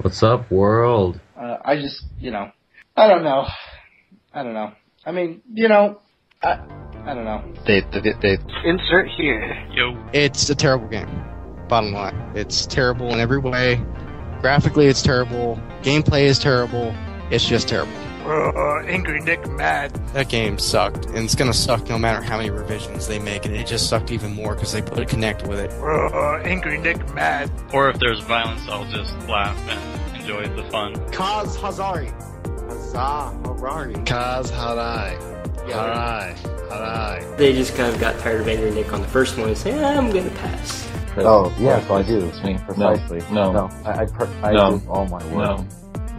What's up, world? Uh, I just, you know, I don't know. I don't know. I mean, you know, I, I don't know. Dave, Dave, Dave. Insert here. Yo. It's a terrible game. Bottom line, it's terrible in every way. Graphically, it's terrible. Gameplay is terrible. It's just terrible. Uh, Angry Nick mad. That game sucked, and it's gonna suck no matter how many revisions they make, and it just sucked even more because they put a Kinect with it. Uh, Angry Nick mad. Or if there's violence, I'll just laugh and enjoy the fun. Kaz Hazari. Hazah Harari. Kaz Harai. Harai. Harai. They just kind of got tired of Angry Nick on the first one and say, eh, I'm gonna pass. Oh, yes, I do. It's me, precisely. No. No. I, I, per- I No. do all my work. No.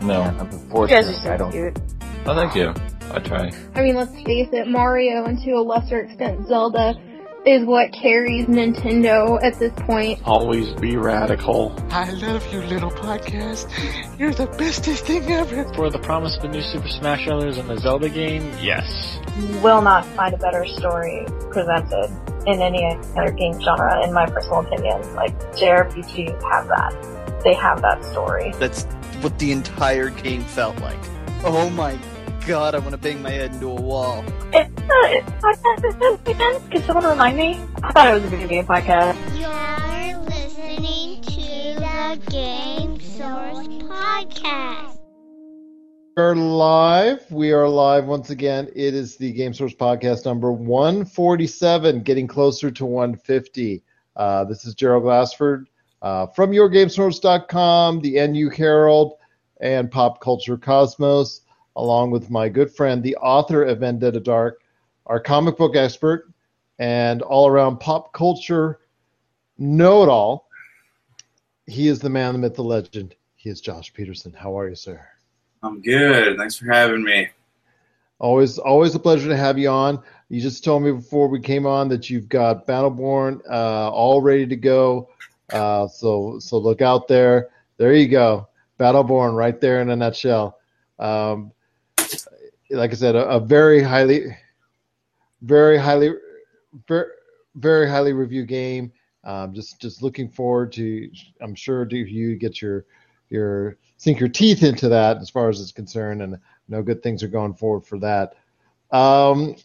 No. And I'm You guys unfortunate. are so I don't. cute. Oh, thank you. I try. I mean, let's face it, Mario and to a lesser extent Zelda is what carries Nintendo at this point. Always be radical. I love you, little podcast. You're the bestest thing ever. For the promise of a new Super Smash Bros. and the Zelda game, yes. You will not find a better story presented in any other game genre, in my personal opinion. Like, JRPGs have that. They have that story. That's what the entire game felt like. Oh my god, I want to bang my head into a wall. It's, uh, it's podcast again? Can someone remind me? I thought it was a video game podcast. You're listening to the Game Source Podcast. We are live. We are live once again. It is the Game Source Podcast number 147, getting closer to 150. Uh, this is Gerald Glassford uh, from YourGameSource.com, the NU Herald, and Pop Culture Cosmos, along with my good friend, the author of Vendetta Dark, our comic book expert, and all around pop culture know it all. He is the man, the myth, the legend. He is Josh Peterson. How are you, sir? I'm good. Thanks for having me. Always, always a pleasure to have you on. You just told me before we came on that you've got Battleborn uh, all ready to go. Uh, so, so look out there. There you go, Battleborn, right there in a nutshell. Um, like I said, a, a very highly, very highly, very, very highly reviewed game. Um, just, just looking forward to. I'm sure to you get your, your sink your teeth into that as far as it's concerned, and no good things are going forward for that. Um,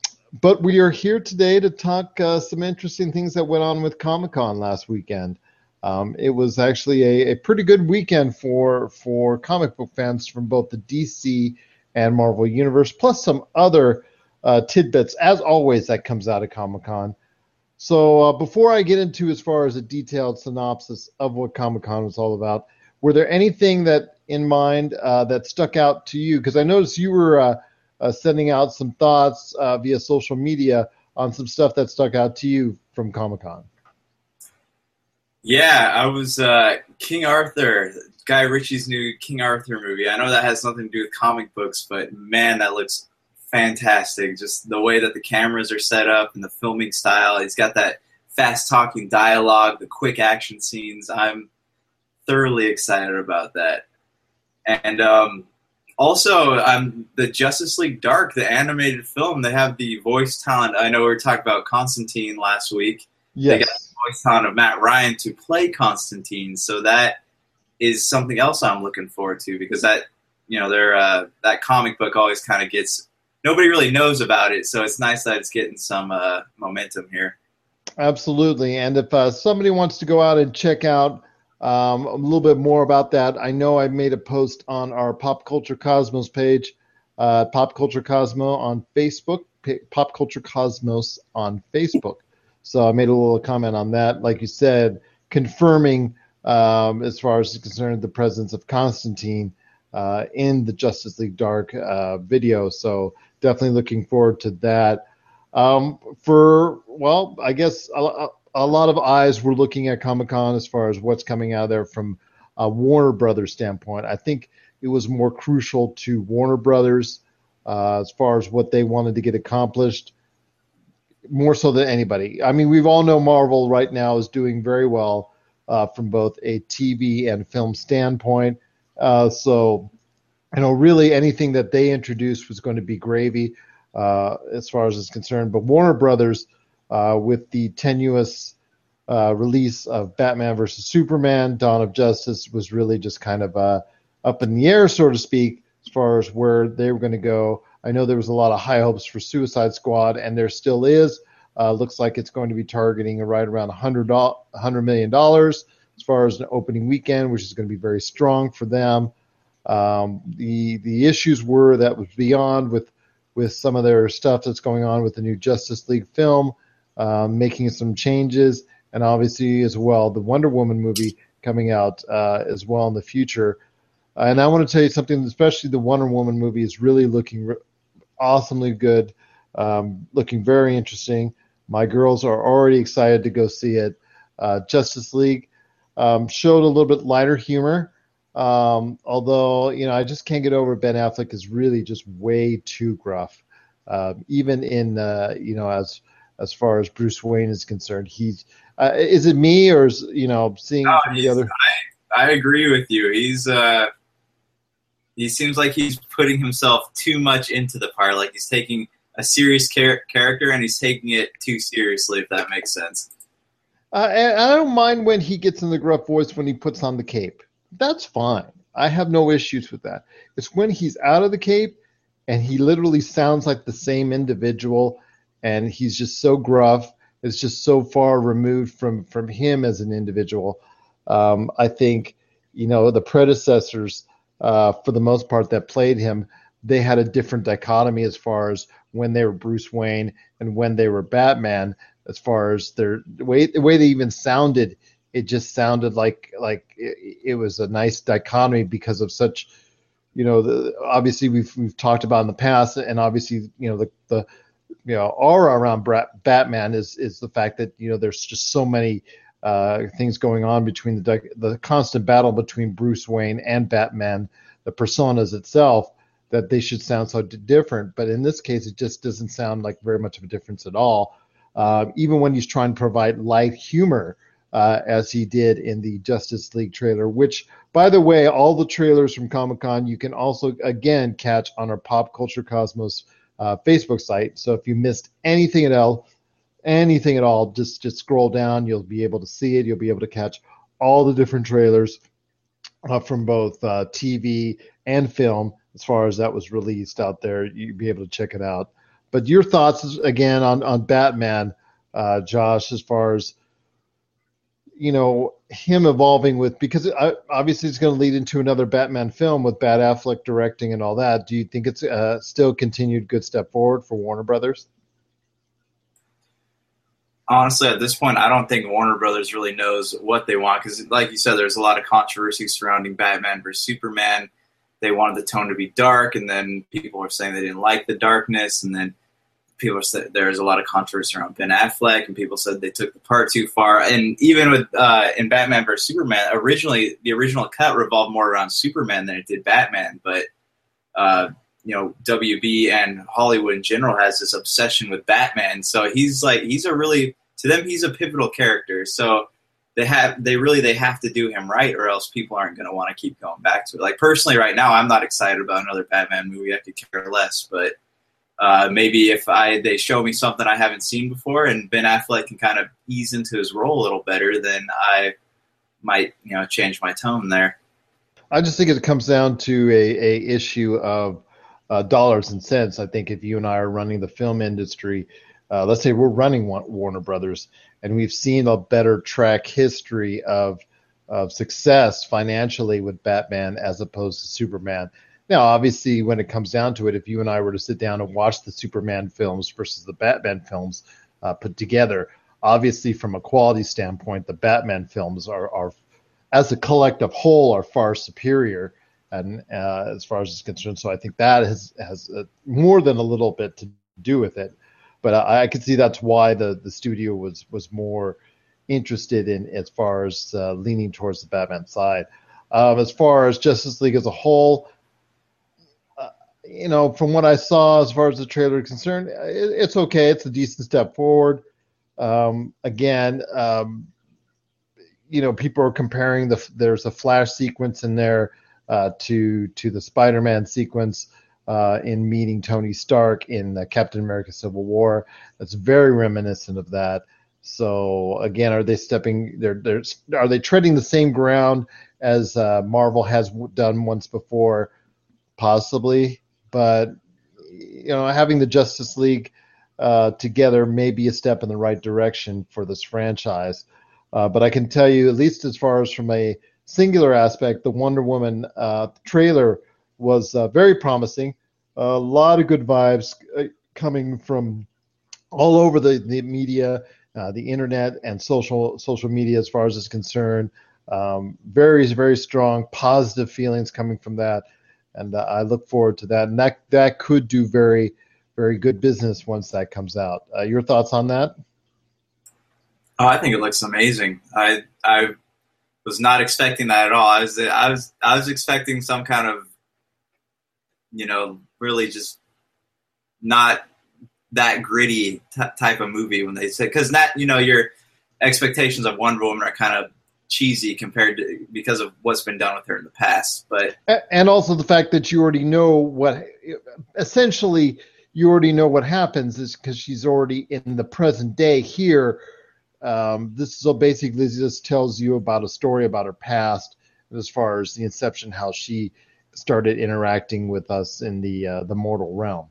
but we are here today to talk uh, some interesting things that went on with Comic Con last weekend. Um, it was actually a, a pretty good weekend for for comic book fans from both the DC and Marvel universe, plus some other uh, tidbits, as always, that comes out of Comic Con. So uh, before I get into as far as a detailed synopsis of what Comic Con was all about, were there anything that in mind uh, that stuck out to you? Because I noticed you were uh, uh, sending out some thoughts uh, via social media on some stuff that stuck out to you from Comic Con. Yeah, I was King Arthur, Guy Ritchie's new King Arthur movie. I know that has nothing to do with comic books, but man, that looks fantastic. Just the way that the cameras are set up and the filming style. He's got that fast talking dialogue, the quick action scenes. I'm thoroughly excited about that. And um, also, um, the Justice League Dark, the animated film, they have the voice talent. I know we were talking about Constantine last week. They got the voice talent of Matt Ryan to play Constantine, so that is something else I'm looking forward to because that you know their uh, that comic book always kind of gets nobody really knows about it, so it's nice that it's getting some uh, momentum here. Absolutely. And if uh, somebody wants to go out and check out um, a little bit more about that, I know I made a post on our Pop Culture Cosmos page, uh, Pop Culture Cosmo on Facebook, Pop Culture Cosmos on Facebook. So I made a little comment on that, like you said, confirming um, as far as concerned the presence of Constantine uh, in the Justice League Dark uh, video. So definitely looking forward to that. Um, for well, I guess a, a, lot of eyes were looking at Comic Con as far as what's coming out there from a Warner Brothers standpoint. I think it was more crucial to Warner Brothers uh, as far as what they wanted to get accomplished, more so than anybody. I mean, we've all know Marvel right now is doing very well uh, from both a TV and film standpoint. Uh, so, you know, really anything that they introduced was going to be gravy uh, as far as it's concerned. But Warner Brothers, uh, with the tenuous uh, release of Batman versus Superman, Dawn of Justice, was really just kind of uh, up in the air, so to speak, as far as where they were going to go. I know there was a lot of high hopes for Suicide Squad, and there still is. Uh, looks like it's going to be targeting right around 100 $100 million as far as an opening weekend, which is going to be very strong for them. Um, the the issues were that was beyond with with some of their stuff that's going on with the new Justice League film, um, making some changes, and obviously as well the Wonder Woman movie coming out uh, as well in the future. And I want to tell you something, especially the Wonder Woman movie is really looking re- awesomely good, um, looking very interesting. My girls are already excited to go see it. Uh, Justice League um, showed a little bit lighter humor. Um, although, you know, I just can't get over Ben Affleck is really just way too gruff. Uh, even in, uh, you know, as as far as Bruce Wayne is concerned, he's uh, is it me or is you know seeing from the other? I, I agree with you. He's uh, he seems like he's putting himself too much into the part. Like he's taking a serious char- character and he's taking it too seriously. If that makes sense. Uh, and I don't mind when he gets in the gruff voice when he puts on the cape. That's fine. I have no issues with that. It's when he's out of the cape and he literally sounds like the same individual and he's just so gruff. It's just so far removed from from him as an individual. Um, I think you know the predecessors, uh, for the most part, that played him, they had a different dichotomy as far as when they were Bruce Wayne and when they were Batman. As far as their the way the way they even sounded, it just sounded like like it, it was a nice dichotomy because of such you know, the, obviously we've we've talked about in the past, and obviously you know the the you know aura around Batman is is the fact that you know there's just so many uh, things going on between the the constant battle between Bruce Wayne and Batman, the personas itself, that they should sound so different. But in this case, it just doesn't sound like very much of a difference at all. Uh, even when he's trying to provide light humor, uh, as he did in the Justice League trailer, which, by the way, all the trailers from Comic Con you can also again catch on our Pop Culture Cosmos uh, Facebook site. So if you missed anything at all, anything at all, just just scroll down. You'll be able to see it. You'll be able to catch all the different trailers uh, from both uh, TV and film. As far as that was released out there, you'd be able to check it out. But your thoughts again on on Batman, uh, Josh, as far as you know him evolving with because obviously it's going to lead into another Batman film with Bat Affleck directing and all that. Do you think it's uh, still continued good step forward for Warner Brothers? honestly, at this point, I don't think Warner Brothers really knows what they want because, like you said, there's a lot of controversy surrounding Batman versus Superman. They wanted the tone to be dark, and then people were saying they didn't like the darkness, and then people said there's a lot of controversy around Ben Affleck, and people said they took the part too far. And even with uh, in Batman versus Superman, originally the original cut revolved more around Superman than it did Batman, but uh, you know WB and Hollywood in general has this obsession with Batman. So he's like he's a really to them he's a pivotal character. So they have they really they have to do him right, or else people aren't going to want to keep going back to it. Like personally, right now, I'm not excited about another Batman movie. I could care less, but. Uh, maybe if I they show me something I haven't seen before, and Ben Affleck can kind of ease into his role a little better, then I might you know change my tone there. I just think it comes down to a, a issue of uh, dollars and cents. I think if you and I are running the film industry, uh, let's say we're running Warner Brothers, and we've seen a better track history of of success financially with Batman as opposed to Superman. Now, obviously, when it comes down to it, if you and I were to sit down and watch the Superman films versus the Batman films uh, put together, obviously, from a quality standpoint, the Batman films are, are as a collective whole, are far superior. And uh, as far as it's concerned, so I think that has has uh, more than a little bit to do with it. But I, I could see that's why the the studio was was more interested in as far as uh, leaning towards the Batman side. Um, as far as Justice League as a whole, uh, you know, from what I saw as far as the trailer is concerned, it, it's okay. It's a decent step forward. Um, again, um, you know, people are comparing the there's a Flash sequence in there uh, to to the Spider-Man sequence uh, in meeting Tony Stark in Captain America: Civil War. That's very reminiscent of that. So again, are they stepping? They're, they're are they treading the same ground as uh, Marvel has done once before? Possibly, but you know, having the Justice League uh, together may be a step in the right direction for this franchise. Uh, but I can tell you, at least as far as from a singular aspect, the Wonder Woman uh, trailer was uh, very promising. A lot of good vibes uh, coming from all over the, the media, uh, the internet, and social social media as far as is concerned. Um, very very strong positive feelings coming from that, and uh, I look forward to that. And that that could do very very good business once that comes out. Uh, your thoughts on that? Oh, I think it looks amazing. I I was not expecting that at all. I was I was I was expecting some kind of you know really just not that gritty t- type of movie when they say because that you know your expectations of Wonder Woman are kind of cheesy compared to because of what's been done with her in the past. But and also the fact that you already know what essentially you already know what happens is because she's already in the present day here. Um, this so basically just tells you about a story about her past as far as the inception, how she started interacting with us in the uh, the mortal realm.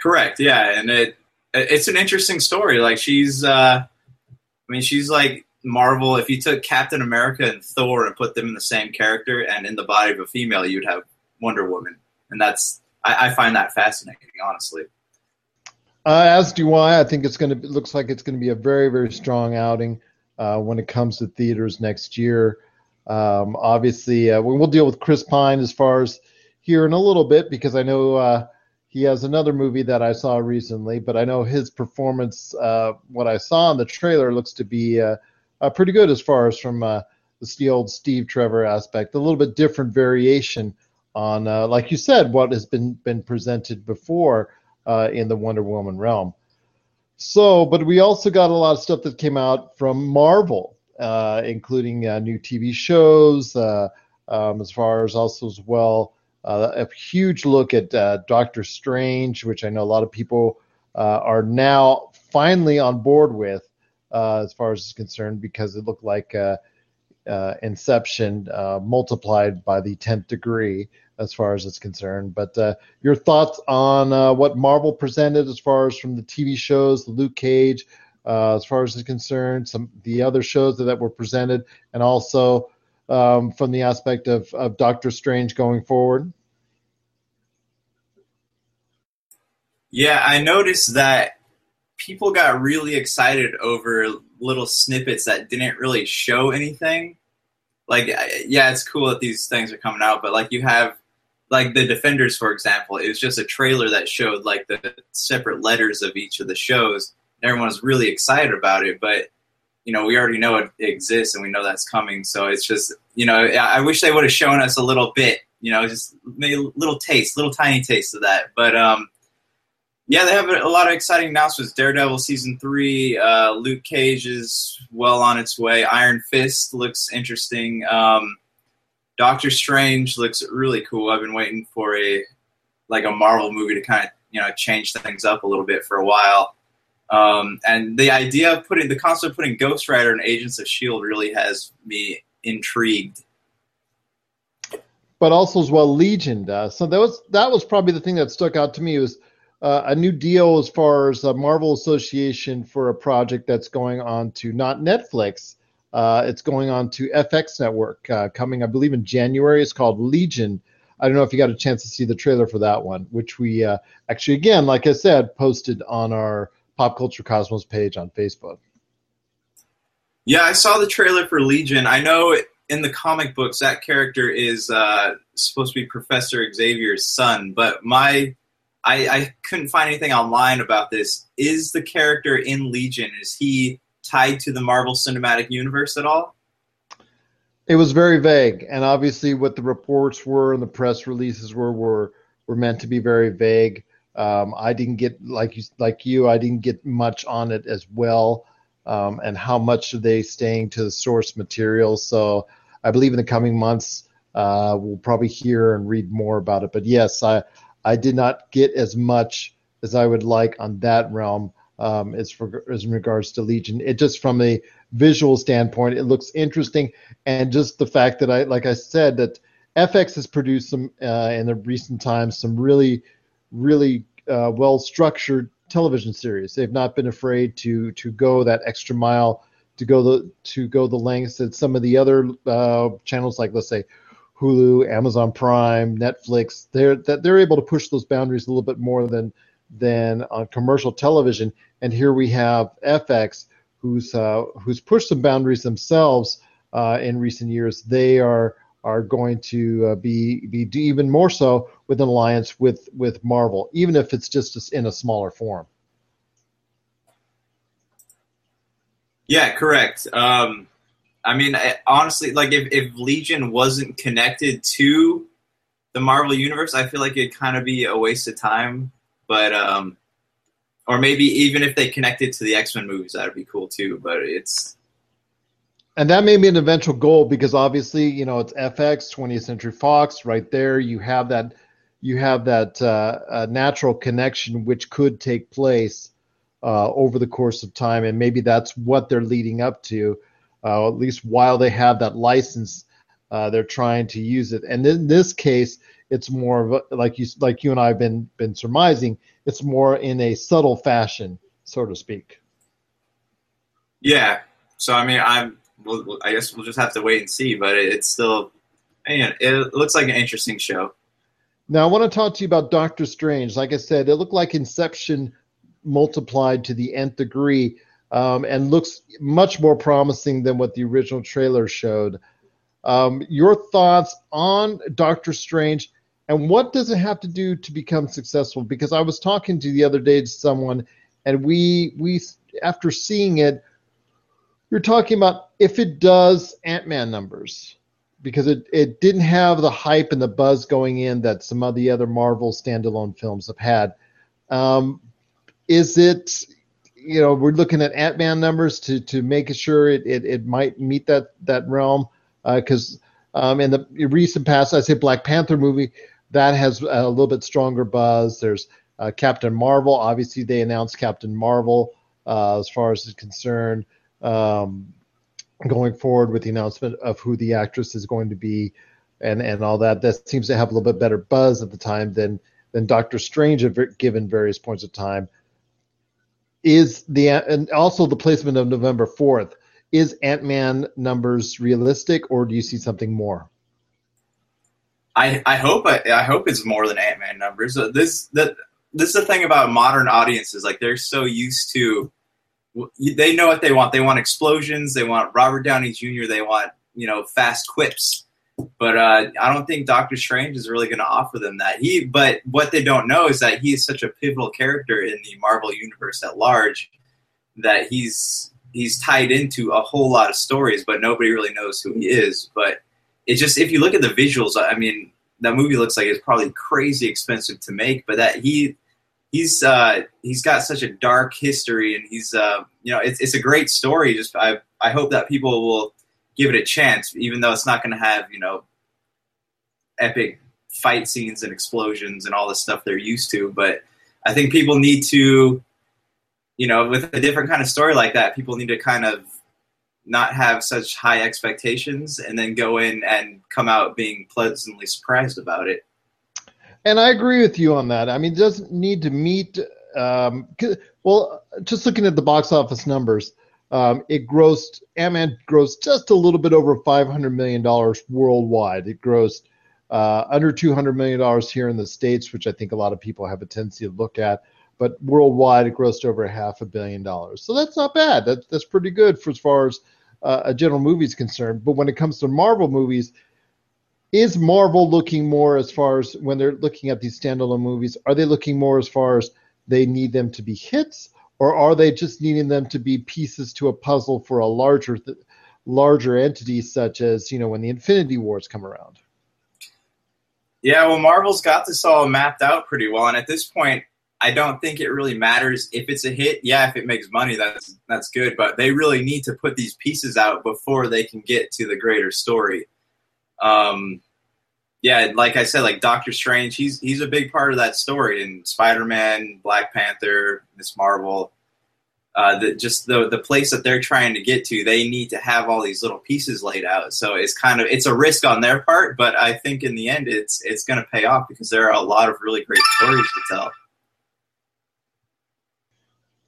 Correct. Yeah, and it it's an interesting story. Like she's, uh, I mean, she's like Marvel. If you took Captain America and Thor and put them in the same character and in the body of a female, you'd have Wonder Woman, and that's I, I find that fascinating, honestly. Uh, as do I. I think it's going to looks like it's going to be a very very strong outing uh, when it comes to theaters next year. Um, obviously, uh, we'll deal with Chris Pine as far as here in a little bit because I know uh, he has another movie that I saw recently, but I know his performance, uh, what I saw in the trailer, looks to be uh, uh, pretty good as far as from uh, the old Steve Trevor aspect. A little bit different variation on, like you said, what has been been presented before in the Wonder Woman realm. So, but we also got a lot of stuff that came out from Marvel, including uh, new TV shows, uh, um, as far as also as well uh, a huge look at uh, Doctor Strange, which I know a lot of people uh, are now finally on board with, uh, as far as is concerned, because it looked like uh, uh, Inception multiplied by the tenth degree, as far as it's concerned. But your thoughts on what Marvel presented, as far as from the TV shows, the Luke Cage, as far as is concerned, some the other shows that, that were presented, and also um, from the aspect of, of Doctor Strange going forward? Yeah, I noticed that people got really excited over little snippets that didn't really show anything. Like, yeah, it's cool that these things are coming out, but like you have, like the Defenders, for example, it was just a trailer that showed like the separate letters of each of the shows. And everyone really excited about it, but you know, we already know it exists and we know that's coming. So it's just, you know, I wish they would have shown us a little bit, you know, just maybe a little taste, little tiny taste of that. But um, yeah, they have a lot of exciting announcements. Daredevil season three, uh, Luke Cage is well on its way. Iron Fist looks interesting. Um, Doctor Strange looks really cool. I've been waiting for a like a Marvel movie to kind of you know change things up a little bit for a while. Um, and the idea of putting the concept of putting Ghost Rider and Agents of Shield really has me intrigued. But also as well, Legion does. So that was that was probably the thing that stuck out to me was uh, a new deal as far as a Marvel Association for a project that's going on to not Netflix. Uh, it's going on to FX Network uh, coming, I believe, in January. It's called Legion. I don't know if you got a chance to see the trailer for that one, which we uh, actually, again, like I said, posted on our Pop Culture Cosmos page on Facebook. Yeah, I saw the trailer for Legion. I know in the comic books that character is uh, supposed to be Professor Xavier's son, but my I, I couldn't find anything online about this. Is the character in Legion is he tied to the Marvel Cinematic Universe at all? It was very vague, and obviously, what the reports were and the press releases were were were meant to be very vague. Um, I didn't get like you like you. I didn't get much on it as well, um, and how much are they staying to the source material? So I believe in the coming months uh, we'll probably hear and read more about it. But yes, I I did not get as much as I would like on that realm. um, as, for, as in regards to Legion. It just from a visual standpoint, it looks interesting, and just the fact that I, like I said, that FX has produced some uh, in the recent times some really, really uh, well structured television series. They've not been afraid to to go that extra mile, to go the to go the lengths that some of the other uh, channels, like let's say Hulu, Amazon Prime, Netflix, they're that they're able to push those boundaries a little bit more than than on commercial television. And here we have FX, who's uh, who's pushed some boundaries themselves uh, in recent years. They are are going to uh, be be even more so with an alliance with with Marvel, even if it's just in a smaller form. Yeah, correct. Um, I mean, I, honestly, like if, if Legion wasn't connected to the Marvel universe, I feel like it'd kind of be a waste of time. But um, or maybe even if they connected to the X Men movies, that'd be cool too. But it's and that may be an eventual goal because obviously, you know, it's FX, 20th Century Fox, right there. You have that, you have that uh, uh, natural connection which could take place uh, over the course of time, and maybe that's what they're leading up to. Uh, at least while they have that license, uh, they're trying to use it. And in this case, it's more of a, like you like you and I have been been surmising. It's more in a subtle fashion, so to speak. Yeah. So I mean, I'm we'll, I guess we'll just have to wait and see. But it, it's still, man, it looks like an interesting show. Now I want to talk to you about Doctor Strange. Like I said, it looked like Inception multiplied to the nth degree, um, and looks much more promising than what the original trailer showed. Um, your thoughts on Doctor Strange, and what does it have to do to become successful? Because I was talking to the other day to someone, and we we after seeing it, you're talking about if it does Ant Man numbers because it, it didn't have the hype and the buzz going in that some of the other Marvel standalone films have had. Um, is it, you know, we're looking at Ant Man numbers to to make sure it, it, it might meet that that realm because uh, um, in the recent past, I say Black Panther movie that has a little bit stronger buzz. There's uh, Captain Marvel. Obviously, they announced Captain Marvel uh, as far as it's concerned um, going forward with the announcement of who the actress is going to be and and all that. That seems to have a little bit better buzz at the time than than Doctor Strange had given various points of time. Is the and also the placement of November fourth is Ant Man numbers realistic, or do you see something more? I I hope I, I hope it's more than Ant Man numbers. This that this is the thing about modern audiences. Like they're so used to they know what they want. They want explosions. They want Robert Downey Jr. They want you know fast quips. But uh, I don't think Doctor Strange is really going to offer them that. He, but what they don't know is that he is such a pivotal character in the Marvel universe at large that he's he's tied into a whole lot of stories, but nobody really knows who he is. But it's just if you look at the visuals, I mean, that movie looks like it's probably crazy expensive to make, but that he he's uh, he's got such a dark history, and he's uh, you know it's it's a great story. Just I I hope that people will give it a chance, even though it's not going to have you know epic fight scenes and explosions and all the stuff they're used to. But I think people need to, you know, with a different kind of story like that, people need to kind of not have such high expectations and then go in and come out being pleasantly surprised about it. And I agree with you on that. I mean, it doesn't need to meet. Um, well, just looking at the box office numbers, um, it grossed Ant-Man grossed just a little bit over 500 million dollars worldwide. It grossed uh, under 200 million dollars here in the states, which I think a lot of people have a tendency to look at. But worldwide, it grossed over half a billion dollars. So that's not bad. That, that's pretty good for as far as uh, a general movie is concerned. But when it comes to Marvel movies, is Marvel looking more as far as when they're looking at these standalone movies? Are they looking more as far as they need them to be hits, or are they just needing them to be pieces to a puzzle for a larger, th- larger entity, such as you know when the Infinity Wars come around? Yeah, well, Marvel's got this all mapped out pretty well, and at this point, I don't think it really matters if it's a hit. Yeah, if it makes money, that's that's good. But they really need to put these pieces out before they can get to the greater story. Um, yeah, like I said, like Doctor Strange, he's he's a big part of that story. And Spider Man, Black Panther, Miss Marvel, uh, the, just the the place that they're trying to get to, they need to have all these little pieces laid out. So it's kind of it's a risk on their part, but I think in the end, it's it's going to pay off because there are a lot of really great stories to tell.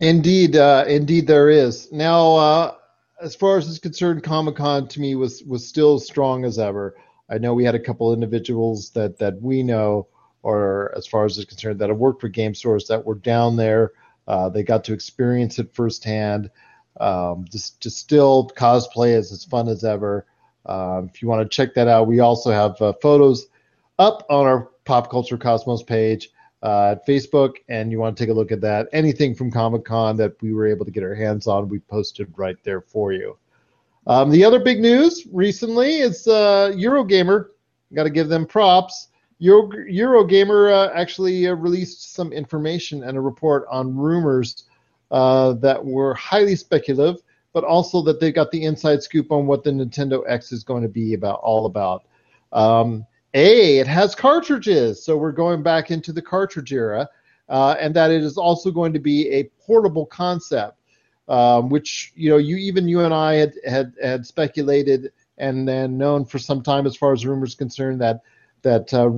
Indeed, uh, indeed, there is. Now, uh, as far as is concerned, Comic Con to me was was still strong as ever. I know we had a couple individuals that that we know, or as far as is concerned, that have worked for game stores that were down there. Uh, they got to experience it firsthand. Um, just, just still cosplay is as fun as ever. Um, if you want to check that out, we also have uh, photos up on our Pop Culture Cosmos page uh, at Facebook, and you want to take a look at that. Anything from Comic Con that we were able to get our hands on, we posted right there for you. Um, the other big news recently is uh, Eurogamer. Got to give them props. Euro, Eurogamer uh, actually uh, released some information and a report on rumors uh, that were highly speculative, but also that they got the inside scoop on what the Nintendo X is going to be about, all about. Um, a, it has cartridges, so we're going back into the cartridge era, uh, and that it is also going to be a portable concept, um, which you know, you even you and I had had, had speculated and then known for some time, as far as rumors concerned, that that uh,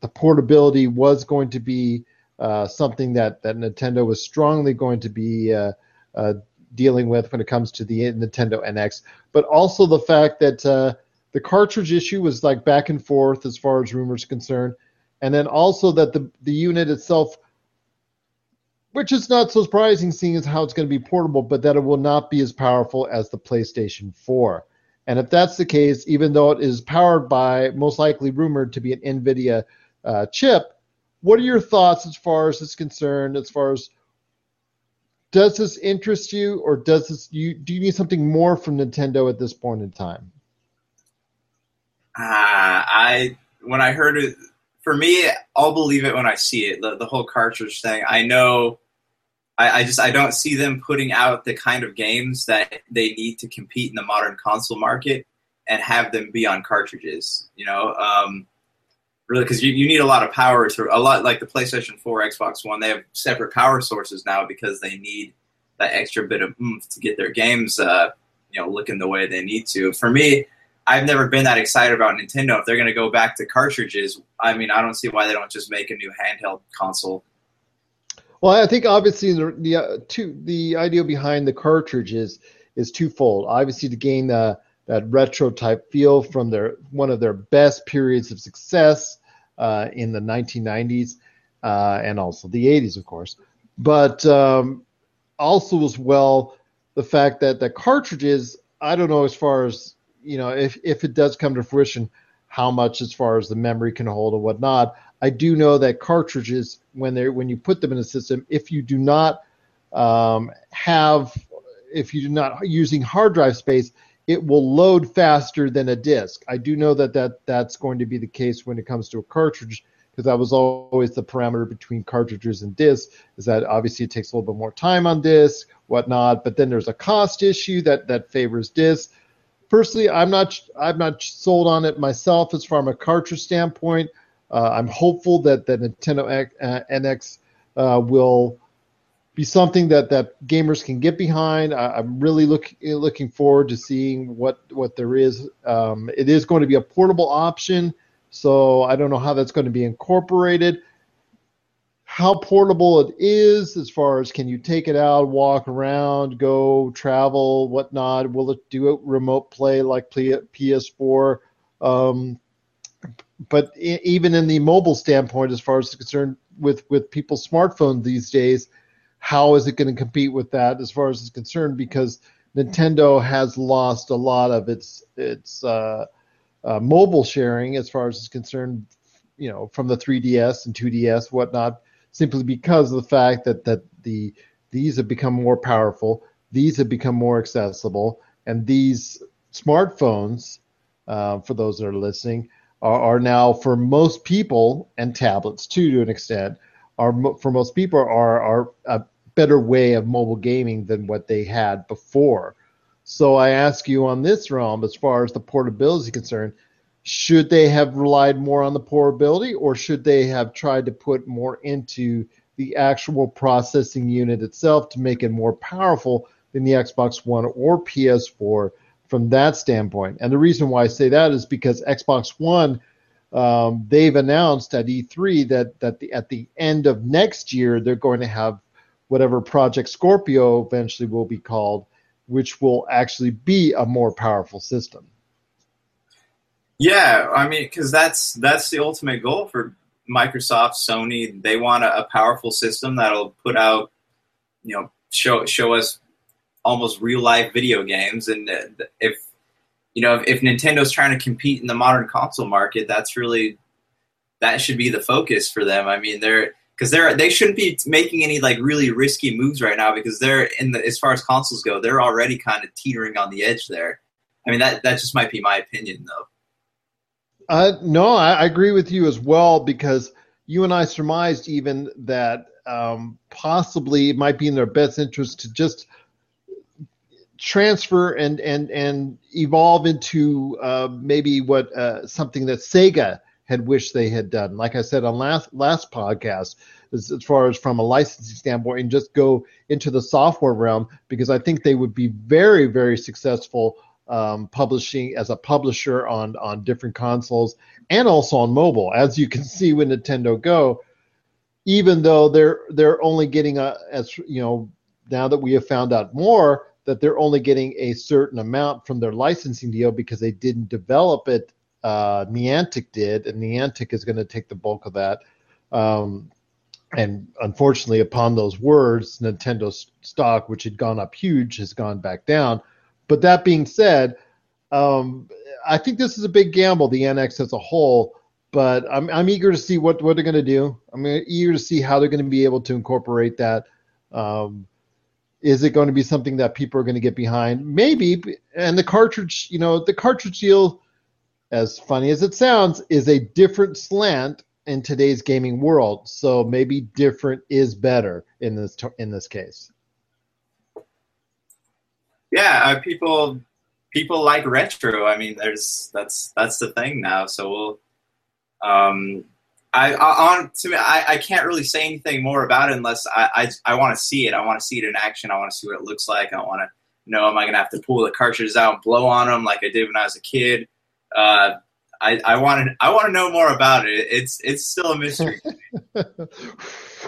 the portability was going to be uh, something that that Nintendo was strongly going to be uh, uh, dealing with when it comes to the Nintendo NX, but also the fact that uh, the cartridge issue was like back and forth as far as rumors concerned, and then also that the the unit itself, which is not so surprising seeing as how it's going to be portable, but that it will not be as powerful as the PlayStation 4. And if that's the case, even though it is powered by most likely rumored to be an NVIDIA uh, chip, what are your thoughts as far as it's concerned? As far as does this interest you, or does this you do you need something more from Nintendo at this point in time? Uh, I when I heard it, for me, I'll believe it when I see it. The, the whole cartridge thing. I know. I, I just I don't see them putting out the kind of games that they need to compete in the modern console market and have them be on cartridges. You know, um, really, because you, you need a lot of power to a lot like the PlayStation 4, Xbox One. They have separate power sources now because they need that extra bit of oomph to get their games, uh, you know, looking the way they need to. For me, I've never been that excited about Nintendo. If they're going to go back to cartridges, I mean, I don't see why they don't just make a new handheld console. Well, I think obviously the the, uh, two, the idea behind the cartridges is twofold. Obviously, to gain the, that retro type feel from their one of their best periods of success uh, in the 1990s uh, and also the 80s, of course. But um, also as well the fact that the cartridges, I don't know as far as you know if if it does come to fruition, how much as far as the memory can hold and whatnot. I do know that cartridges, when they when you put them in a system, if you do not um, have, if you do not using hard drive space, it will load faster than a disk. I do know that, that that's going to be the case when it comes to a cartridge because that was always the parameter between cartridges and discs is that obviously it takes a little bit more time on disk, whatnot, but then there's a cost issue that, that favors disc. Personally, I'm not I'm not sold on it myself as from a cartridge standpoint. Uh, I'm hopeful that the Nintendo X, uh, NX uh, will be something that, that gamers can get behind. I, am really look, looking forward to seeing what what there is. Um, it is going to be a portable option, so I don't know how that's going to be incorporated. How portable it is, as far as can you take it out, walk around, go travel, whatnot? Will it do a remote play like PS4? Um, but even in the mobile standpoint, as far as concerned with with people's smartphones these days, how is it going to compete with that as far as it's concerned? Because Nintendo has lost a lot of its its uh, uh, mobile sharing as far as it's concerned, you know, from the 3DS and 2DS, whatnot, simply because of the fact that that the these have become more powerful, these have become more accessible, and these smartphones, uh, for those that are listening, are, are now for most people and tablets too, to an extent, are for most people are are a better way of mobile gaming than what they had before. So I ask you on this realm, as far as the portability is concerned, should they have relied more on the portability, or should they have tried to put more into the actual processing unit itself to make it more powerful than the Xbox One or PS4 from that standpoint. And the reason why I say that is because Xbox One, um, they've announced at E3 that that the, at the end of next year they're going to have whatever Project Scorpio eventually will be called, which will actually be a more powerful system. Yeah, I mean, because that's that's the ultimate goal for Microsoft, Sony. They want a, a powerful system that'll put out, you know, show show us almost real life video games. And uh, if you know, if, if Nintendo's trying to compete in the modern console market, that's really that should be the focus for them. I mean, they're because they're they shouldn't be making any like really risky moves right now because they're in the as far as consoles go, they're already kind of teetering on the edge there. I mean, that that just might be my opinion though. Uh, no, I, I agree with you as well because you and I surmised even that um, possibly it might be in their best interest to just transfer and and and evolve into uh, maybe what uh, something that Sega had wished they had done. Like I said on last last podcast, as, as far as from a licensing standpoint, and just go into the software realm because I think they would be very very successful um, publishing as a publisher on on different consoles and also on mobile. As you can see with Nintendo Go, even though they're they're only getting a as you know now that we have found out more that they're only getting a certain amount from their licensing deal because they didn't develop it. Uh, Niantic did, and Niantic is going to take the bulk of that. Um, and unfortunately, upon those words, Nintendo's stock, which had gone up huge, has gone back down. But that being said, um, I think this is a big gamble, the NX as a whole. But I'm, I'm eager to see what, what they're going to do. I'm eager to see how they're going to be able to incorporate that. Um, is it going to be something that people are going to get behind? Maybe. And the cartridge, you know, the cartridge deal, as funny as it sounds, is a different slant in today's gaming world. So maybe different is better in this in this case. Yeah, uh, people people like retro. I mean, there's that's that's the thing now. So we'll um, I, I on to me, I, I can't really say anything more about it unless I I, I want to see it. I want to see it in action. I want to see what it looks like. I want to know am I going to have to pull the cartridges out and blow on them like I did when I was a kid. Uh, I I want to I want to know more about it. It's it's still a mystery. I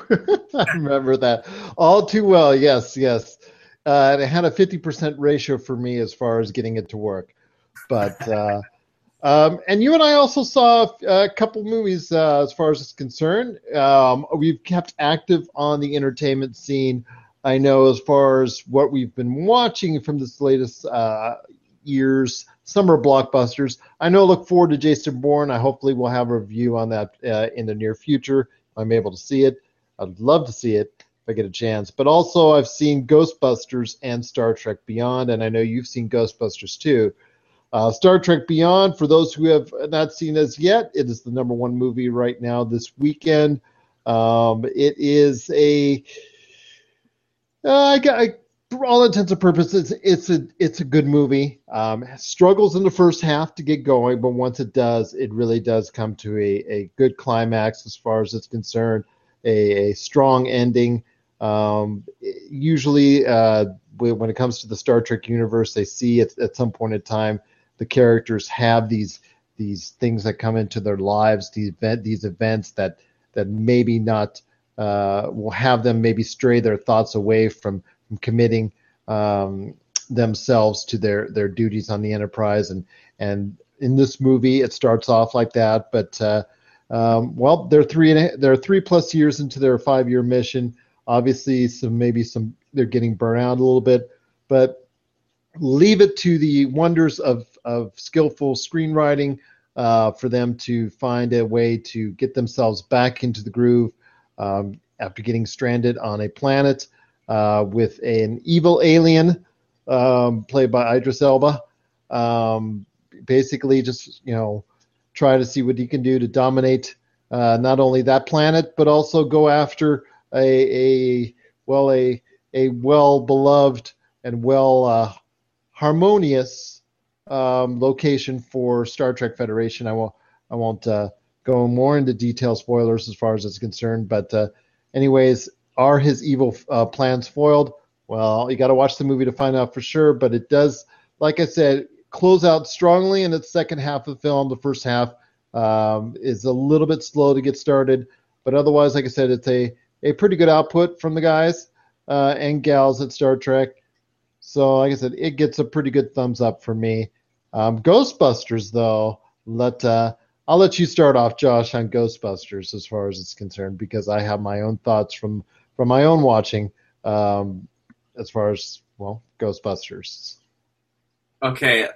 remember that all too well. Yes, yes. Uh, it had a fifty percent ratio for me as far as getting it to work, but. Uh, um, and you and I also saw a couple movies uh, as far as it's concerned. Um, we've kept active on the entertainment scene. I know as far as what we've been watching from this latest uh, year's summer blockbusters. I know. Look forward to Jason Bourne. I hopefully will have a review on that uh, in the near future. If I'm able to see it. I'd love to see it I get a chance. But also, I've seen Ghostbusters and Star Trek Beyond, and I know you've seen Ghostbusters too. Uh, Star Trek Beyond, for those who have not seen as yet, it is the number one movie right now this weekend. Um, it is a, uh, I, I, for all intents and purposes, it's a it's a good movie. Um, struggles in the first half to get going, but once it does, it really does come to a, a good climax as far as it's concerned. A, a strong ending. Um, usually, uh, when it comes to the Star Trek universe, they see at, at some point in time the characters have these these things that come into their lives, these event, these events that that maybe not uh, will have them maybe stray their thoughts away from from committing um, themselves to their their duties on the Enterprise. And and in this movie, it starts off like that, but uh, um, well, they're three they're three plus years into their five year mission. Obviously, some maybe some they're getting burnt out a little bit, but leave it to the wonders of, of skillful screenwriting uh, for them to find a way to get themselves back into the groove um, after getting stranded on a planet uh, with an evil alien um, played by Idris Elba. Um, basically, just you know, try to see what he can do to dominate uh, not only that planet but also go after a, a well a a well beloved and well uh, harmonious um, location for Star Trek Federation. I won't I won't uh, go more into detail spoilers as far as it's concerned, but uh, Anyways, are his evil uh, plans foiled? Well, you got to watch the movie to find out for sure. But it does, like I said, close out strongly in its second half of the film. The first half um, is a little bit slow to get started, but otherwise, like I said, it's a a pretty good output from the guys uh, and gals at Star Trek. So, like I said, it gets a pretty good thumbs up for me. Um, Ghostbusters, though, let uh, I'll let you start off, Josh, on Ghostbusters as far as it's concerned, because I have my own thoughts from from my own watching um, as far as well Ghostbusters. Okay,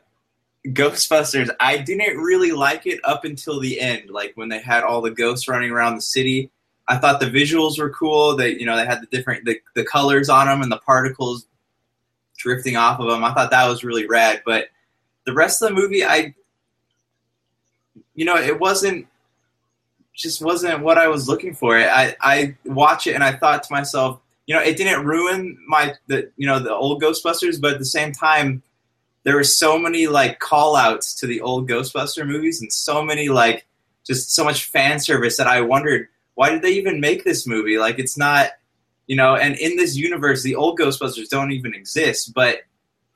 Ghostbusters. I didn't really like it up until the end, like when they had all the ghosts running around the city. I thought the visuals were cool. That you know they had the different the, the colors on them and the particles drifting off of them. I thought that was really rad. But the rest of the movie, I you know, it wasn't just wasn't what I was looking for. I I watch it and I thought to myself, you know, it didn't ruin my the you know the old Ghostbusters, but at the same time, there were so many like call outs to the old Ghostbuster movies and so many like just so much fan service that I wondered why did they even make this movie? Like it's not you know, and in this universe, the old Ghostbusters don't even exist, but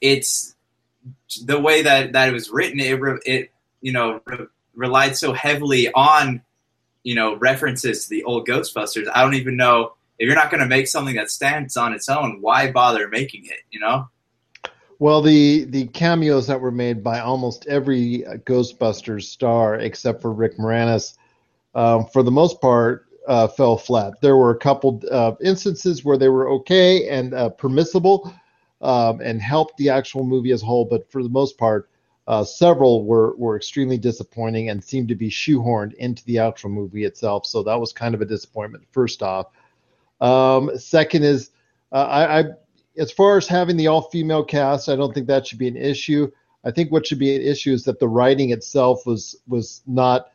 it's the way that that it was written. It it you know re- relied so heavily on you know references to the old Ghostbusters. I don't even know if you're not going to make something that stands on its own. Why bother making it? You know. Well, the the cameos that were made by almost every Ghostbusters star except for Rick Moranis, um, for the most part, uh, fell flat. There were a couple uh, instances where they were okay and uh, permissible um, and helped the actual movie as a whole, but for the most part, uh, several were, were extremely disappointing and seemed to be shoehorned into the actual movie itself. So that was kind of a disappointment, first off. Um, second is, uh, I, I, as far as having the all female cast, I don't think that should be an issue. I think what should be an issue is that the writing itself was was not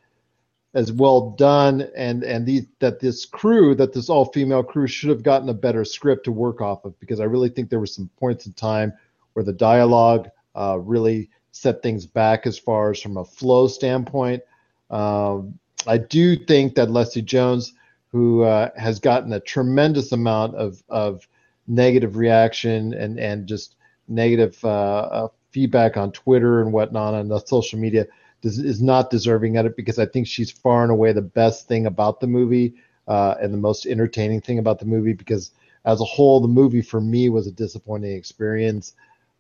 as well done, and and that this crew, that this all female crew, should have gotten a better script to work off of because I really think there were some points in time where the dialogue uh, really set things back as far as from a flow standpoint. Um, I do think that Leslie Jones, who uh, has gotten a tremendous amount of of negative reaction and and just negative uh, uh, feedback on Twitter and whatnot on the social media is, not deserving of it because I think she's far and away the best thing about the movie uh, and the most entertaining thing about the movie because as a whole the movie for me was a disappointing experience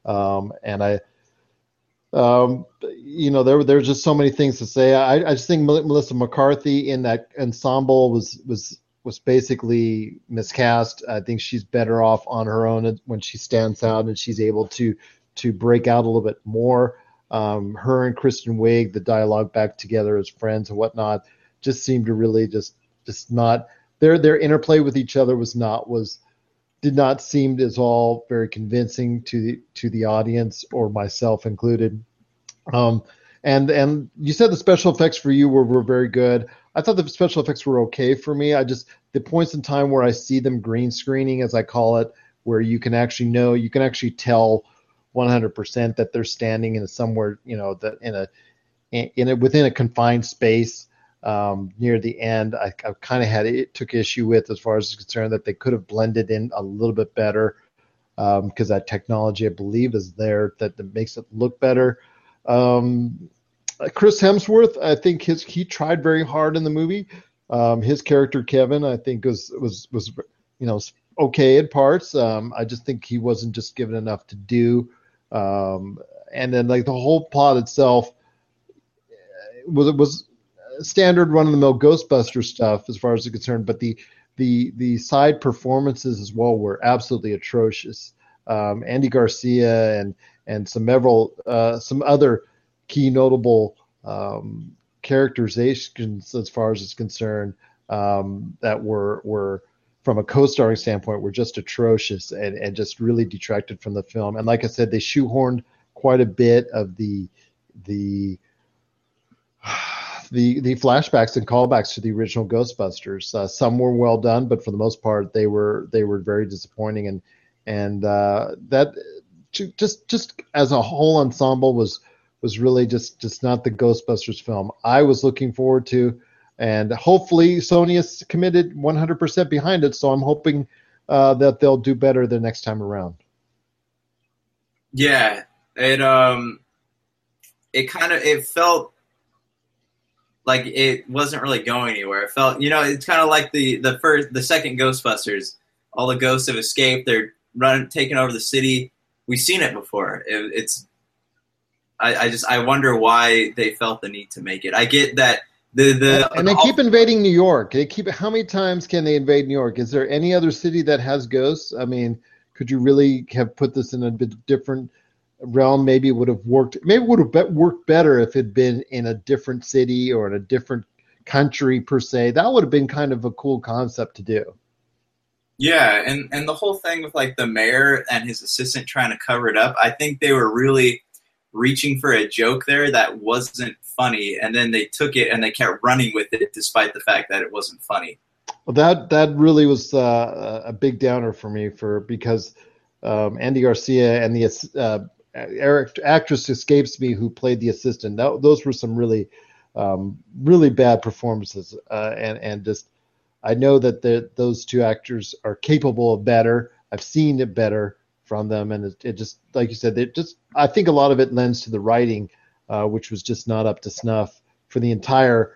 um, and I um, you know there there's just so many things to say I, I just think Melissa McCarthy in that ensemble was was was basically miscast. I think she's better off on her own when she stands out and she's able to to break out a little bit more. Um, her and Kristen Wiig, the dialogue back together as friends and whatnot, just seemed to really just just not their their interplay with each other was not was did not seem as all very convincing to the to the audience or myself included. Um, and and you said the special effects for you were, were very good. I thought the special effects were okay for me. I just the points in time where I see them green screening, as I call it, where you can actually know, you can actually tell 100% that they're standing in somewhere, you know, that in a in a within a confined space um, near the end. I, I kind of had it took issue with as far as it's concerned that they could have blended in a little bit better because um, that technology I believe is there that, that makes it look better. Um, Chris Hemsworth, I think his he tried very hard in the movie. Um, his character Kevin, I think was was was you know okay in parts. Um, I just think he wasn't just given enough to do. Um, and then like the whole plot itself was was standard run of the mill Ghostbuster stuff as far as it's concerned, but the the the side performances as well were absolutely atrocious. Um, Andy Garcia and and some several uh, some other key notable um, characterizations as far as it's concerned um, that were were from a co-starring standpoint were just atrocious and, and just really detracted from the film. And like I said, they shoehorned quite a bit of the the the the flashbacks and callbacks to the original Ghostbusters. Uh, some were well done, but for the most part, they were they were very disappointing. And and uh, that just just as a whole ensemble was was really just just not the Ghostbusters film I was looking forward to. And hopefully Sony is committed 100% behind it. So I'm hoping uh, that they'll do better the next time around. Yeah, it um, it kind of it felt like it wasn't really going anywhere. It felt, you know, it's kind of like the the first, the second Ghostbusters. All the ghosts have escaped. They're running, taking over the city. We've seen it before. It, it's, I, I just, I wonder why they felt the need to make it. I get that the the and they keep invading New York. They keep. How many times can they invade New York? Is there any other city that has ghosts? I mean, could you really have put this in a bit different? realm maybe it would have worked maybe it would have be- worked better if it had been in a different city or in a different country per se that would have been kind of a cool concept to do Yeah, and and the whole thing with like the mayor and his assistant trying to cover it up, I think they were really reaching for a joke there that wasn't funny, and then they took it and they kept running with it despite the fact that it wasn't funny. well that that really was uh, a big downer for me for because um, Andy Garcia and the uh, Eric actress escapes me who played the assistant. That, those were some really, um, really bad performances, uh, and and just I know that the, those two actors are capable of better. I've seen it better from them, and it, it just like you said, it just I think a lot of it lends to the writing, uh, which was just not up to snuff for the entire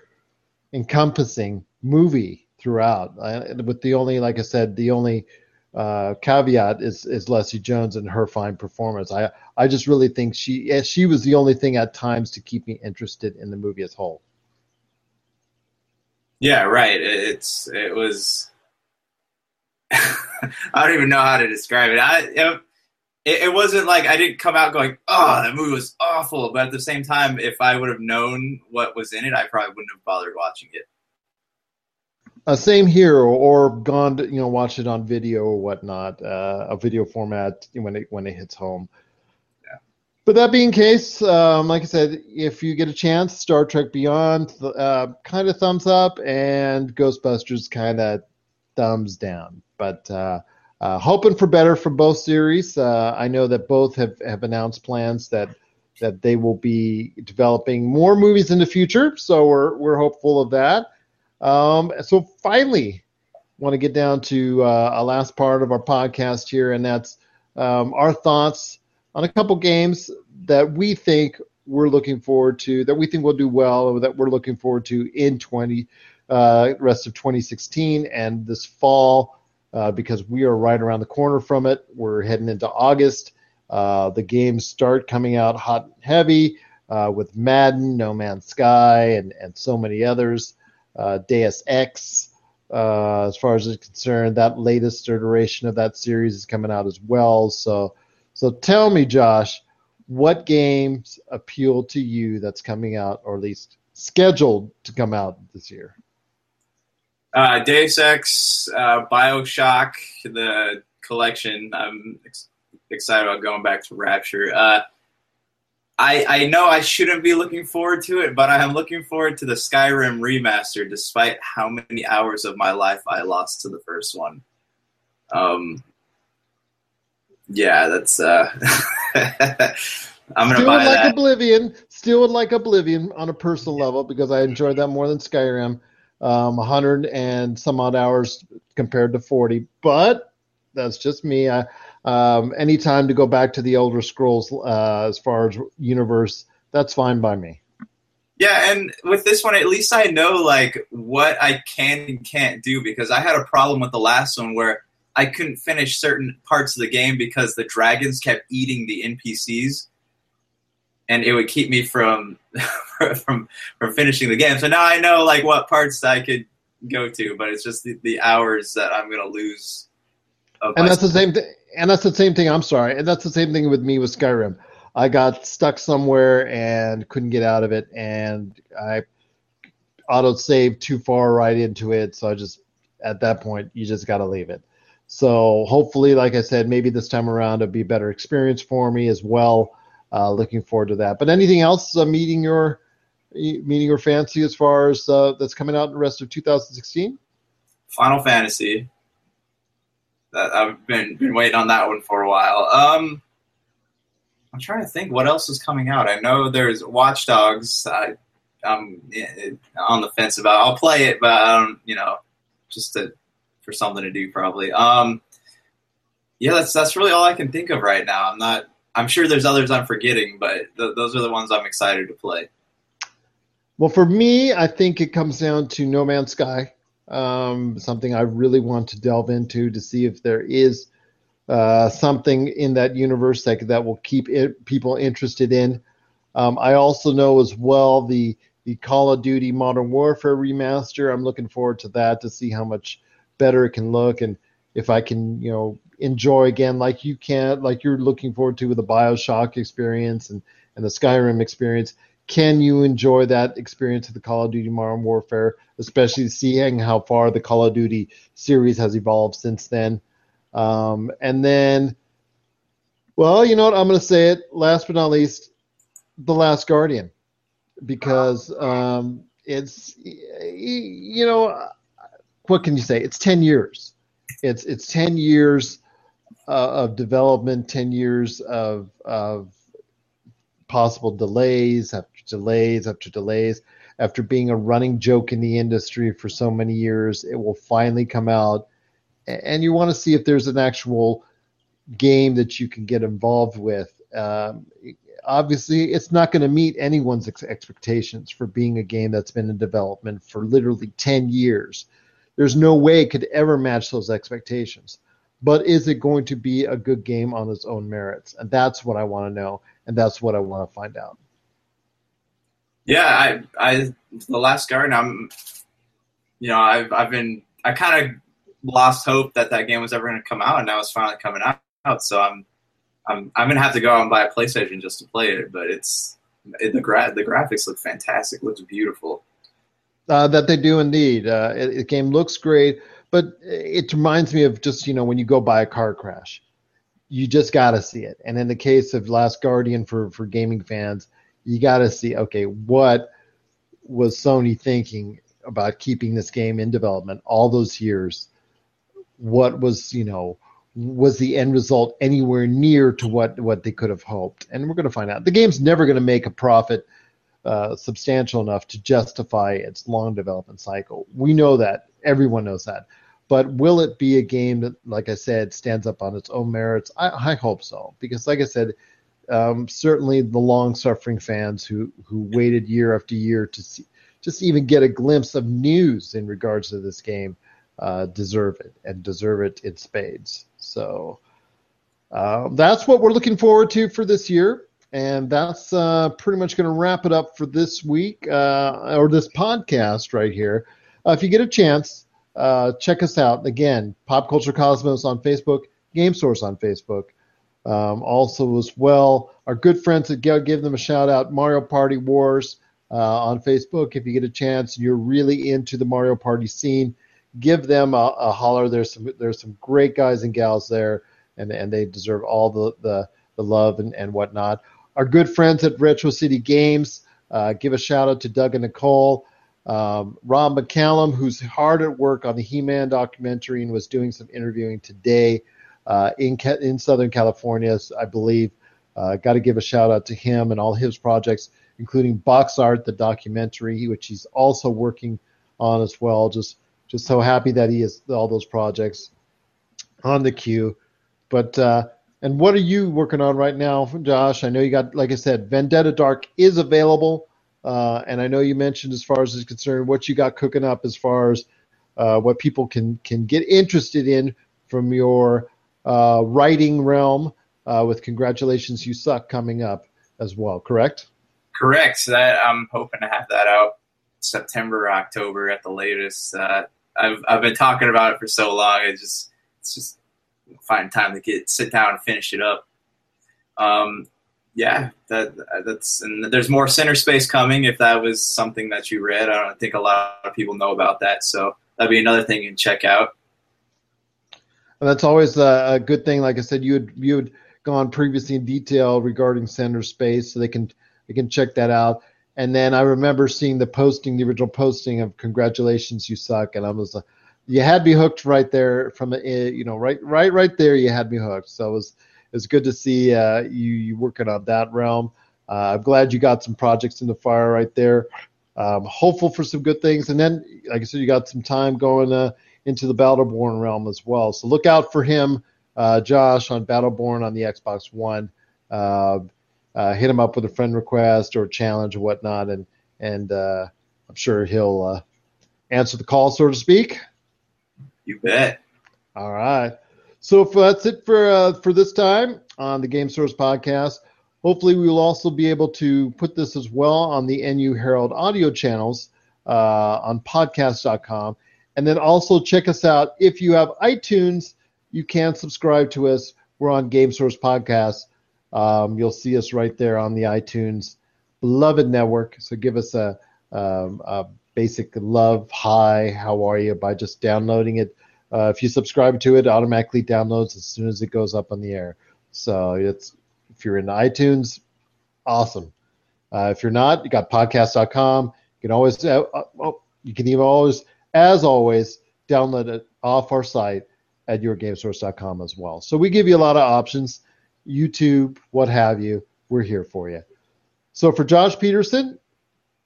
encompassing movie throughout. Uh, with the only, like I said, the only uh, caveat is is Leslie Jones and her fine performance. I I just really think she she was the only thing at times to keep me interested in the movie as whole. Yeah, right. It's it was. I don't even know how to describe it. I it, it wasn't like I didn't come out going, "Oh, that movie was awful," but at the same time, if I would have known what was in it, I probably wouldn't have bothered watching it. Uh, same here, or, gone to you know watch it on video or whatnot, uh, a video format when it when it hits home. But that being case, um, like I said, if you get a chance, Star Trek Beyond, uh, kind of thumbs up, and Ghostbusters kind of thumbs down. But uh, uh, hoping for better for both series. Uh, I know that both have, have announced plans that that they will be developing more movies in the future. So we're we're hopeful of that. Um, so finally, want to get down to uh, a last part of our podcast here, and that's um, our thoughts on a couple games that we think we're looking forward to, that we think will do well, or that we're looking forward to in 20 uh, rest of 2016 and this fall, uh, because we are right around the corner from it. We're heading into August. Uh, the games start coming out hot and heavy uh, with Madden, No Man's Sky, and and so many others. Uh, Deus Ex, uh, as far as it's concerned, that latest iteration of that series is coming out as well. So, so tell me, Josh, what games appeal to you that's coming out, or at least scheduled to come out this year? Uh, Deus Ex, uh, Bioshock, the collection. I'm ex- excited about going back to Rapture. Uh, I I know I shouldn't be looking forward to it, but I am looking forward to the Skyrim remaster, despite how many hours of my life I lost to the first one. Um, yeah, that's. Uh, I'm gonna buy like that. Oblivion. Still would like Oblivion on a personal level because I enjoyed that more than Skyrim. Um, 100 and some odd hours compared to 40, but that's just me. I, um, anytime to go back to the Elder Scrolls uh, as far as universe, that's fine by me. Yeah, and with this one, at least I know like what I can and can't do because I had a problem with the last one where I couldn't finish certain parts of the game because the dragons kept eating the NPCs, and it would keep me from from from finishing the game. So now I know like what parts I could go to, but it's just the, the hours that I'm gonna lose. And that's the same thing. And that's the same thing. I'm sorry. And that's the same thing with me with Skyrim. I got stuck somewhere and couldn't get out of it, and I auto saved too far right into it. So I just at that point you just got to leave it. So hopefully, like I said, maybe this time around it'll be a better experience for me as well. Uh, looking forward to that. But anything else uh, meeting your meeting your fancy as far as uh, that's coming out in the rest of 2016? Final Fantasy. That I've been been waiting on that one for a while. Um, I'm trying to think what else is coming out. I know there's Watch Dogs. I I'm eh, on the fence about. I'll play it, but I don't, you know, just to for something to do probably. Um, yeah, that's that's really all I can think of right now. I'm not. I'm sure there's others I'm forgetting, but th- those are the ones I'm excited to play. Well, for me, I think it comes down to No Man's Sky. Um, something I really want to delve into to see if there is uh, something in that universe that that will keep it, people interested in. Um, I also know as well the the Call of Duty Modern Warfare remaster. I'm looking forward to that to see how much better it can look and if I can, you know, enjoy again like you can, like you're looking forward to with the Bioshock experience and and the Skyrim experience. Can you enjoy that experience of the Call of Duty Modern Warfare, especially seeing how far the Call of Duty series has evolved since then? Um, and then, well, you know what? I'm going to say it last but not least, The Last Guardian, because um, it's, you know, what can you say? It's 10 years. It's it's 10 years of development, 10 years of of possible delays after delays after delays. After being a running joke in the industry for so many years, it will finally come out and you want to see if there's an actual game that you can get involved with. Um, obviously, it's not going to meet anyone's ex- expectations for being a game that's been in development for literally 10 years. There's no way it could ever match those expectations. But is it going to be a good game on its own merits? And that's what I want to know, and that's what I want to find out. Yeah, I, I, the Last Guardian, I'm, you know, I've, I've been, I kind of lost hope that that game was ever going to come out, and now it's finally coming out. So I'm I'm I'm gonna have to go out and buy a PlayStation just to play it. But it's it, the gra- the graphics look fantastic. Looks beautiful. Uh, that they do indeed. Uh, it, the game looks great, but it reminds me of just you know when you go buy a car crash, you just got to see it. And in the case of Last Guardian for for gaming fans, you got to see okay what was Sony thinking about keeping this game in development all those years? What was you know was the end result anywhere near to what what they could have hoped? And we're going to find out. The game's never going to make a profit uh, substantial enough to justify its long development cycle. We know that. Everyone knows that. But will it be a game that like i said stands up on its own merits? I, I hope so. Because like i said um, certainly the long suffering fans who who waited year after year to see just even get a glimpse of news in regards to this game uh, deserve it and deserve it in spades. So uh, that's what we're looking forward to for this year. And that's uh, pretty much going to wrap it up for this week uh, or this podcast right here. Uh, if you get a chance, uh, check us out. Again, Pop Culture Cosmos on Facebook, Game Source on Facebook. Um, also, as well, our good friends at give, them a shout out, Mario Party Wars on Facebook. If you get a chance and you're really into the Mario Party scene, give them a, a, holler. There's some there's some great guys and gals there, and and they deserve all the the, the love and, and whatnot. Our good friends at Retro City Games, uh, give a shout out to Doug and Nicole. Um, Rob McCallum, who's hard at work on the He-Man documentary and was doing some interviewing today uh, in in Southern California, I believe. Uh, Got to give a shout out to him and all his projects, including Box Art, the documentary, which he's also working on as well. Just just so happy that he has all those projects on the queue. But uh, and what are you working on right now, Josh? I know you got, like I said, Vendetta Dark is available, uh, and I know you mentioned as far as is concerned what you got cooking up as far as uh, what people can can get interested in from your uh, writing realm. Uh, with congratulations, you suck coming up as well. Correct? Correct. That I'm hoping to have that out September, October at the latest. Uh, I've I've been talking about it for so long. It just it's just find time to get sit down and finish it up. Um, yeah, that that's and there's more center space coming. If that was something that you read, I don't think a lot of people know about that. So that'd be another thing you can check out. And that's always a, a good thing. Like I said, you had you had gone previously in detail regarding center space, so they can they can check that out. And then I remember seeing the posting, the original posting of "Congratulations, you suck," and I was like, "You had me hooked right there from the, you know, right, right, right there. You had me hooked." So it was it was good to see uh, you you working on that realm. Uh, I'm glad you got some projects in the fire right there. um, hopeful for some good things. And then, like I said, you got some time going uh, into the Battleborn realm as well. So look out for him, uh, Josh, on Battleborn on the Xbox One. Uh, uh, hit him up with a friend request or challenge or whatnot, and and I'm sure he'll answer the call, so to speak. You bet. All right. So that's it for uh, for this time on the Game Source podcast. Hopefully, we will also be able to put this as well on the NU Herald audio channels uh, on podcast.com. And then also check us out. If you have iTunes, you can subscribe to us. We're on Game Source Podcast. Um, you'll see us right there on the iTunes beloved network. So give us a, um, a basic love hi, how are you by just downloading it. Uh, if you subscribe to it, it automatically downloads as soon as it goes up on the air. So it's if you're in iTunes, awesome. Uh, if you're not, you got podcast.com. You can always, uh, uh, you can even always, as always, download it off our site at yourgamesource.com as well. So we give you a lot of options, YouTube, what have you. We're here for you. So for Josh Peterson,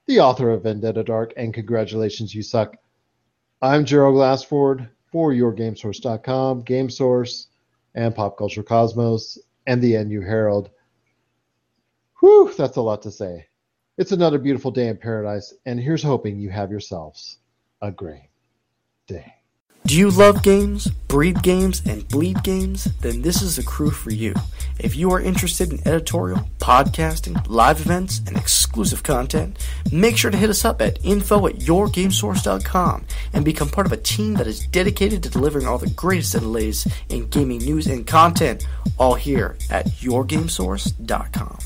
the author of Vendetta Dark, and congratulations, you suck. I'm Gerald Glassford for yourgamesource.com, Game Source, and Pop Culture Cosmos, and the NU Herald. Whew, that's a lot to say. It's another beautiful day in paradise, and here's hoping you have yourselves a great day. Do you love games, breed games, and bleed games? Then this is the crew for you. If you are interested in editorial, podcasting, live events, and exclusive content, make sure to hit us up at info at yourgamesource.com and become part of a team that is dedicated to delivering all the greatest and latest in gaming news and content, all here at yourgamesource.com.